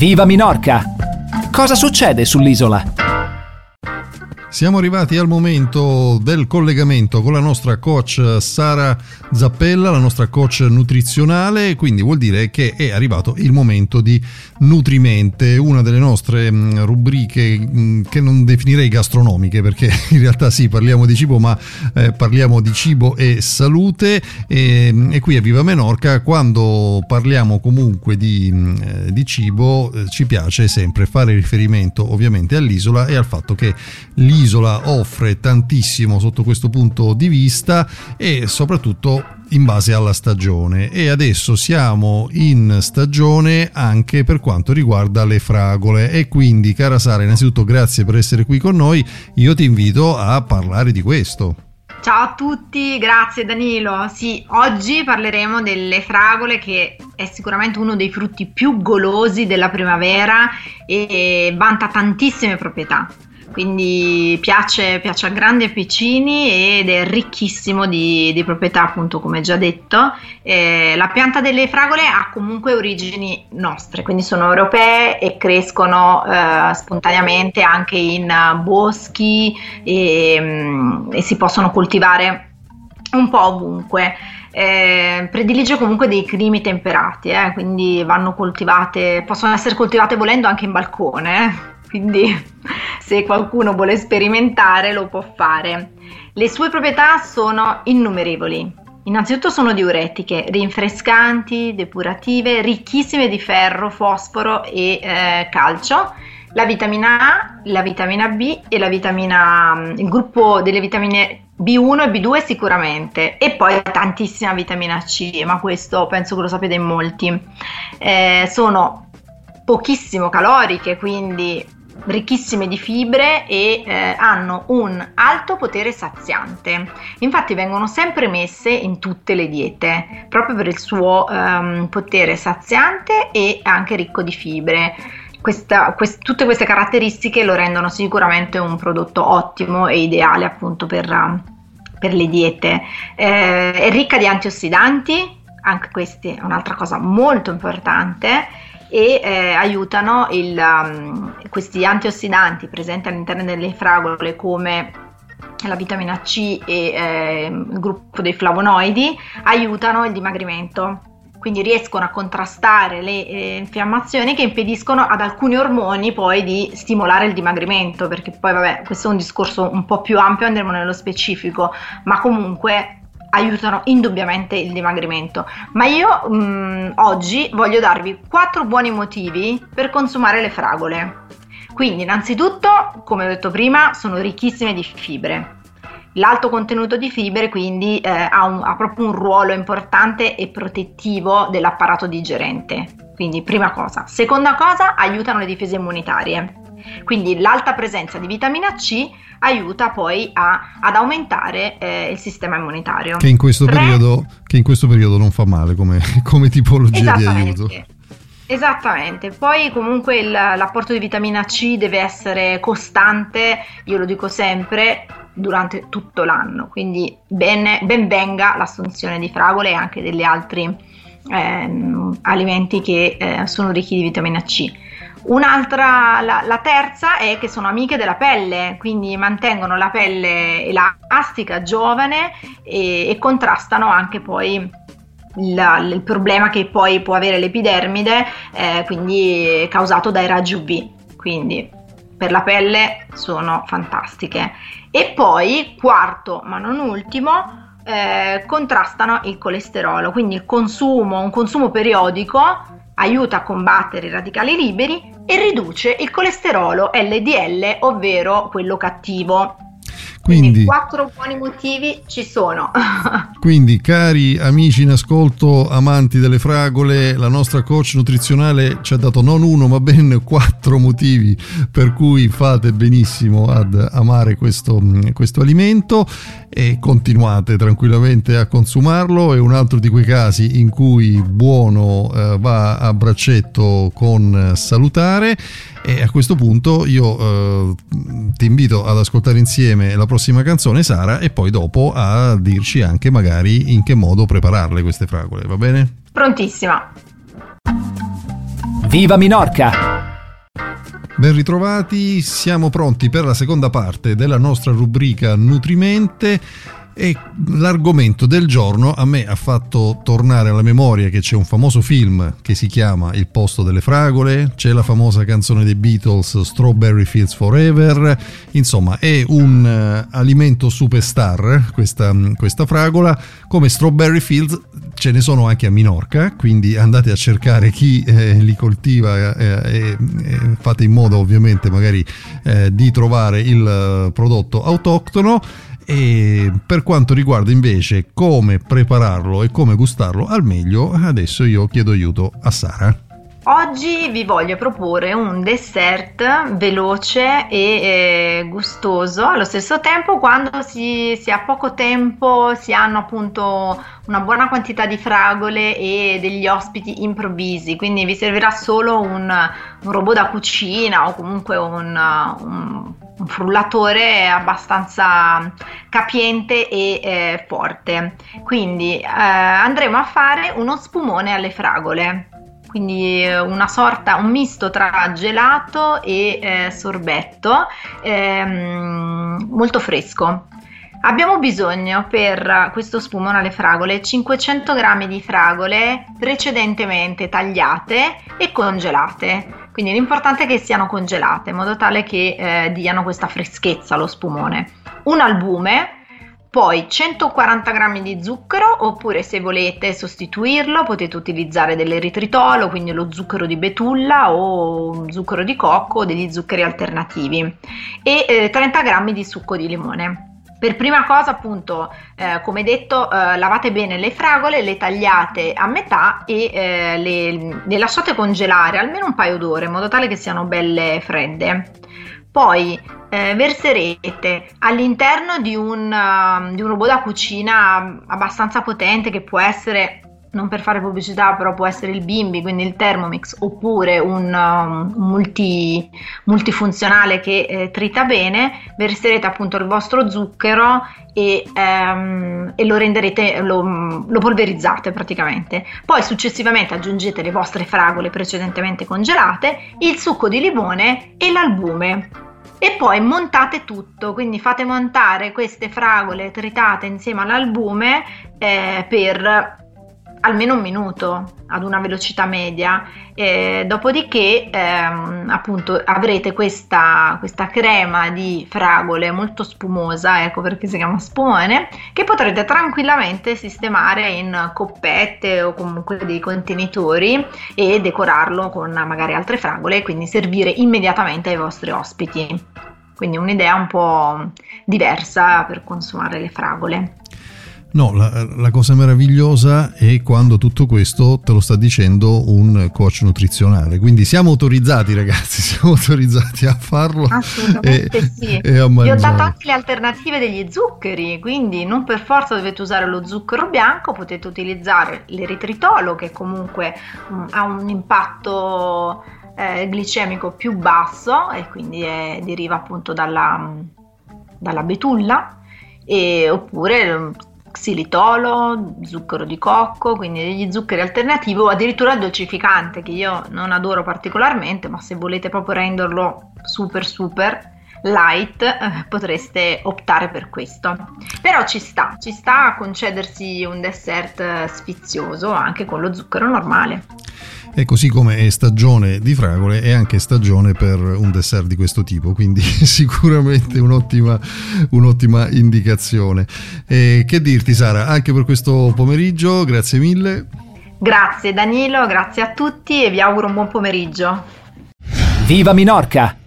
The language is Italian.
Viva Minorca! Cosa succede sull'isola? Siamo arrivati al momento del collegamento con la nostra coach Sara Zappella, la nostra coach nutrizionale, quindi vuol dire che è arrivato il momento di Nutrimente, una delle nostre mm, rubriche mm, che non definirei gastronomiche perché in realtà sì, parliamo di cibo, ma eh, parliamo di cibo e salute. E, mm, qui a Viva Menorca. Quando parliamo comunque di, eh, di cibo eh, ci piace sempre fare riferimento ovviamente all'isola e al fatto che l'isola l'isola offre tantissimo sotto questo punto di vista e soprattutto in base alla stagione. E adesso siamo in stagione anche per quanto riguarda le fragole. E quindi cara Sara innanzitutto grazie per essere qui con noi. Io ti invito a parlare di questo. Ciao a tutti, grazie Danilo. Sì, oggi parleremo delle fragole che è sicuramente uno dei frutti più golosi della primavera e vanta tantissime proprietà quindi piace, piace, a grandi e piccini ed è ricchissimo di, di proprietà appunto come già detto. Eh, la pianta delle fragole ha comunque origini nostre quindi sono europee e crescono eh, spontaneamente anche in boschi e, mm, e, si possono coltivare un po' ovunque. Eh, predilige comunque dei climi temperati, eh, quindi vanno coltivate, possono essere coltivate volendo anche in balcone, eh quindi se qualcuno vuole sperimentare lo può fare. Le sue proprietà sono innumerevoli. Innanzitutto sono diuretiche, rinfrescanti, depurative, ricchissime di ferro, fosforo e eh, calcio. La vitamina A, la vitamina B e la vitamina il gruppo delle vitamine B1 e B2 sicuramente e poi tantissima vitamina C, ma questo penso che lo sapete in molti. Eh, sono pochissimo caloriche, quindi ricchissime di fibre e eh, hanno un alto potere saziante. Infatti vengono sempre messe in tutte le diete, proprio per il suo um, potere saziante e anche ricco di fibre. Questa, quest, tutte queste caratteristiche lo rendono sicuramente un prodotto ottimo e ideale appunto per, per le diete. Eh, è ricca di antiossidanti, anche questa è un'altra cosa molto importante e eh, aiutano il, um, questi antiossidanti presenti all'interno delle fragole come la vitamina C e eh, il gruppo dei flavonoidi aiutano il dimagrimento. Quindi riescono a contrastare le eh, infiammazioni che impediscono ad alcuni ormoni poi di stimolare il dimagrimento perché poi vabbè questo è un discorso un po' più ampio andremo nello specifico ma comunque aiutano indubbiamente il dimagrimento. Ma io mh, mm, oggi voglio darvi quattro buoni motivi per consumare le fragole. Quindi, innanzitutto, come ho detto prima, sono ricchissime di fibre. L'alto contenuto di fibre quindi eh, ha, un, ha proprio un ruolo importante e protettivo dell'apparato digerente. Quindi, prima cosa. Seconda cosa, aiutano le difese immunitarie. Quindi l'alta presenza di vitamina C aiuta poi a, ad aumentare eh, il sistema immunitario. Che in, periodo, che in, questo periodo, non fa male come, come tipologia di aiuto. Esattamente, poi comunque il, l'apporto di vitamina C deve essere costante, io lo dico sempre, durante tutto l'anno, quindi bene, ben venga l'assunzione di fragole e anche degli altri eh, alimenti che eh, sono ricchi di vitamina C. Un'altra, la, la, terza è che sono amiche della pelle, quindi mantengono la pelle elastica, giovane e, e contrastano anche poi il, il, problema che poi può avere l'epidermide, eh, quindi causato dai raggi UV. Quindi per la pelle sono fantastiche. E poi, quarto ma non ultimo, eh, contrastano il colesterolo, quindi il consumo, un consumo periodico aiuta a combattere i radicali liberi e riduce il colesterolo LDL, ovvero quello cattivo. Quindi, quindi quattro buoni motivi ci sono. quindi, cari amici in ascolto, amanti delle fragole, la nostra coach nutrizionale ci ha dato non uno, ma ben quattro motivi per cui fate benissimo ad amare questo, questo alimento e continuate tranquillamente a consumarlo. È un altro di quei casi in cui buono eh, va a braccetto con salutare. E a questo punto io eh, ti invito ad ascoltare insieme la prossima canzone, Sara, e poi dopo a dirci anche magari in che modo prepararle queste fragole, va bene? Prontissima. Viva Minorca! Ben ritrovati, siamo pronti per la seconda parte della nostra rubrica Nutrimente e l'argomento del giorno a me ha fatto tornare alla memoria che c'è un famoso film che si chiama Il posto delle fragole, c'è la famosa canzone dei Beatles Strawberry Fields Forever, insomma è un uh, alimento superstar questa, questa fragola, come Strawberry Fields ce ne sono anche a Minorca, quindi andate a cercare chi eh, li coltiva eh, e fate in modo ovviamente magari eh, di trovare il prodotto autoctono e per quanto riguarda invece come prepararlo e come gustarlo al meglio, adesso io chiedo aiuto a Sara. Oggi vi voglio proporre un dessert veloce e eh, gustoso allo stesso tempo quando si, si, ha poco tempo, si hanno appunto una buona quantità di fragole e degli ospiti improvvisi, quindi vi servirà solo un, un robot da cucina o comunque un, un frullatore abbastanza capiente e eh, forte. Quindi eh, andremo a fare uno spumone alle fragole. Quindi eh, una sorta, un misto tra gelato e eh, sorbetto ehm, molto fresco. Abbiamo bisogno per questo spumone alle fragole 500 g di fragole precedentemente tagliate e congelate quindi l'importante è che siano congelate in modo tale che eh, diano questa freschezza allo spumone. Un albume, poi 140 g di zucchero oppure se volete sostituirlo potete utilizzare dell'eritritolo, quindi lo zucchero di betulla o zucchero di cocco o degli zuccheri alternativi e eh, 30 g di succo di limone. Per prima cosa, appunto, eh, come detto, eh, lavate bene le fragole, le tagliate a metà e eh, le, le, lasciate congelare almeno un paio d'ore in modo tale che siano belle fredde. Poi eh, verserete all'interno di un, uh, di un robot da cucina abbastanza potente che può essere non per fare pubblicità, però può essere il Bimbi, quindi il Thermomix, oppure un, um, multi, multifunzionale che eh, trita bene, verserete appunto il vostro zucchero e, ehm, e lo renderete, lo, lo, polverizzate praticamente. Poi successivamente aggiungete le vostre fragole precedentemente congelate, il succo di limone e l'albume. E poi montate tutto, quindi fate montare queste fragole tritate insieme all'albume eh, per almeno un minuto ad una velocità media. Eh, dopodiché ehm, appunto avrete questa, questa crema di fragole molto spumosa ecco perché si chiama spumone che potrete tranquillamente sistemare in coppette o comunque dei contenitori e decorarlo con magari altre fragole e quindi servire immediatamente ai vostri ospiti. Quindi un'idea un po' diversa per consumare le fragole No, la, la, cosa meravigliosa è quando tutto questo te lo sta dicendo un coach nutrizionale. Quindi siamo autorizzati, ragazzi, siamo autorizzati a farlo. Assolutamente e, sì. E Vi ho dato anche le alternative degli zuccheri, quindi non per forza dovete usare lo zucchero bianco, potete utilizzare l'eritritolo che comunque um, ha un impatto eh, glicemico più basso e quindi è, deriva appunto dalla, dalla betulla. E, oppure xilitolo, zucchero di cocco, quindi degli zuccheri alternativi o addirittura il dolcificante che io non adoro particolarmente, ma se volete proprio renderlo super super light eh, potreste optare per questo. Però ci sta, ci sta a concedersi un dessert sfizioso anche con lo zucchero normale. E così come è stagione di fragole, è anche stagione per un dessert di questo tipo, quindi sicuramente un'ottima, un'ottima indicazione. E che dirti Sara, anche per questo pomeriggio, grazie mille. Grazie Danilo, grazie a tutti e vi auguro un buon pomeriggio. Viva Minorca!